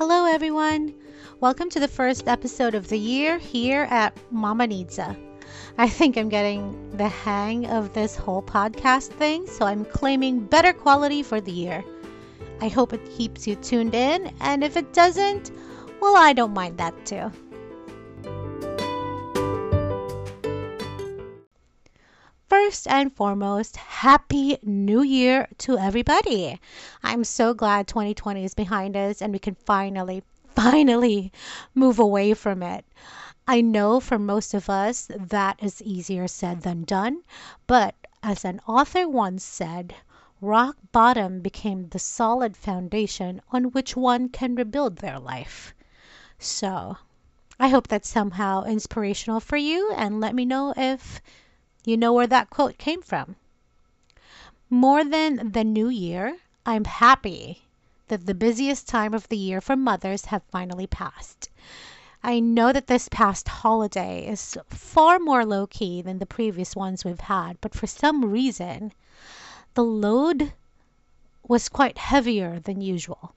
Hello, everyone. Welcome to the first episode of the year here at Mama Nidza. I think I'm getting the hang of this whole podcast thing, so I'm claiming better quality for the year. I hope it keeps you tuned in, and if it doesn't, well, I don't mind that too. First and foremost, Happy New Year to everybody. I'm so glad 2020 is behind us and we can finally, finally move away from it. I know for most of us that is easier said than done, but as an author once said, rock bottom became the solid foundation on which one can rebuild their life. So, I hope that's somehow inspirational for you and let me know if you know where that quote came from. More than the new year, I'm happy that the busiest time of the year for mothers have finally passed. I know that this past holiday is far more low key than the previous ones we've had, but for some reason, the load was quite heavier than usual.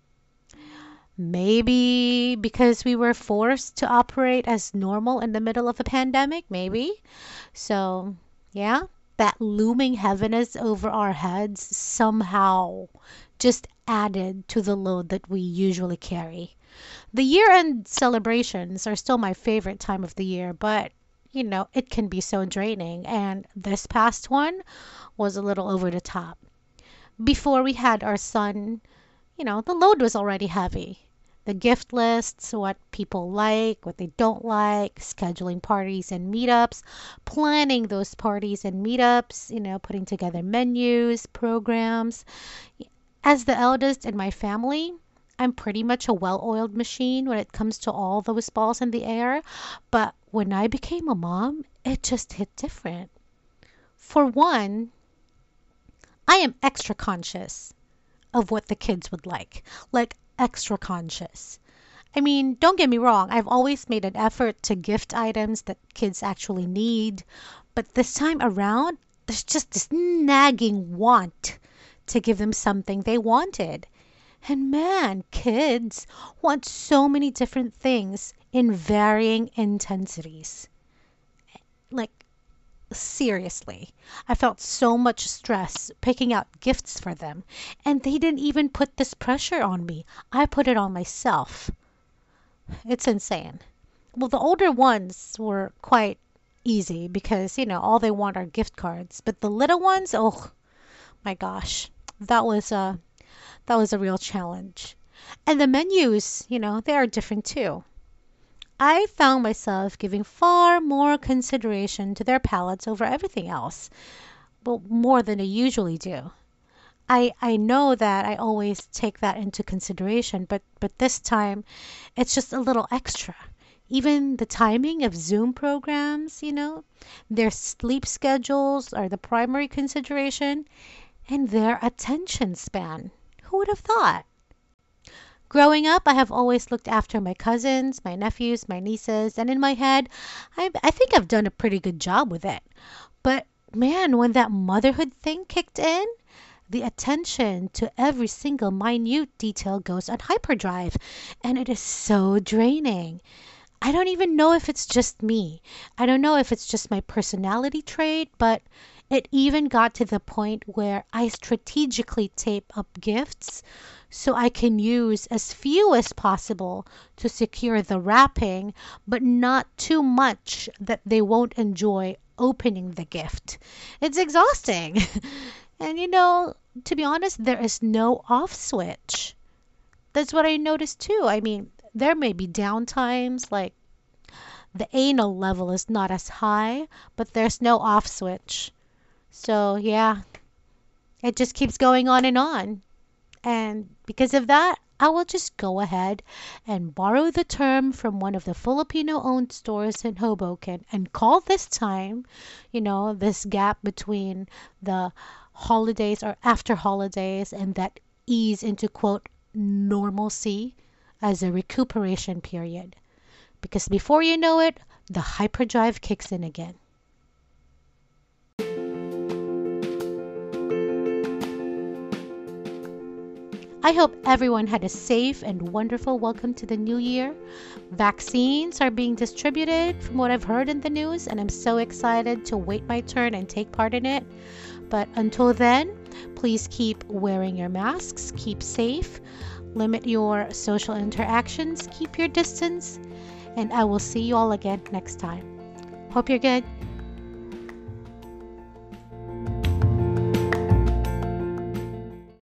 Maybe because we were forced to operate as normal in the middle of a pandemic, maybe. So, yeah, that looming heaviness over our heads somehow just added to the load that we usually carry. The year end celebrations are still my favorite time of the year, but you know, it can be so draining, and this past one was a little over the top. Before we had our son, you know, the load was already heavy. The gift lists, what people like, what they don't like, scheduling parties and meetups, planning those parties and meetups, you know, putting together menus, programs. As the eldest in my family, I'm pretty much a well oiled machine when it comes to all those balls in the air, but when I became a mom, it just hit different. For one, I am extra conscious of what the kids would like. Like, extra conscious. I mean, don't get me wrong, I've always made an effort to gift items that kids actually need, but this time around, there's just this nagging want to give them something they wanted. And man, kids want so many different things in varying intensities. Like, seriously, I felt so much stress picking out gifts for them, and they didn't even put this pressure on me. I put it on myself. It's insane. Well, the older ones were quite easy because, you know, all they want are gift cards. But the little ones, oh my gosh, that was a that was a real challenge. And the menus, you know, they are different too. I found myself giving far more consideration to their palates over everything else. Well, more than I usually do. I I know that I always take that into consideration, but but this time it's just a little extra. Even the timing of Zoom programs, you know, their sleep schedules are the primary consideration, and their attention span. Who would have thought? Growing up, I have always looked after my cousins, my nephews, my nieces, and in my head, I, I think I've done a pretty good job with it. But man, when that motherhood thing kicked in, the attention to every single minute detail goes on hyperdrive, and it is so draining. I don't even know if it's just me. I don't know if it's just my personality trait, but it even got to the point where I strategically tape up gifts so I can use as few as possible to secure the wrapping, but not too much that they won't enjoy opening the gift. It's exhausting. and you know, to be honest, there is no off switch. That's what I noticed too. I mean, there may be down times like the anal level is not as high, but there's no off switch. So, yeah, it just keeps going on and on. And because of that, I will just go ahead and borrow the term from one of the Filipino owned stores in Hoboken and call this time, you know, this gap between the holidays or after holidays and that ease into quote normalcy as a recuperation period. Because before you know it, the hyperdrive kicks in again. I hope everyone had a safe and wonderful welcome to the new year. Vaccines are being distributed from what I've heard in the news, and I'm so excited to wait my turn and take part in it. But until then, please keep wearing your masks, keep safe, limit your social interactions, keep your distance, and I will see you all again next time. Hope you're good.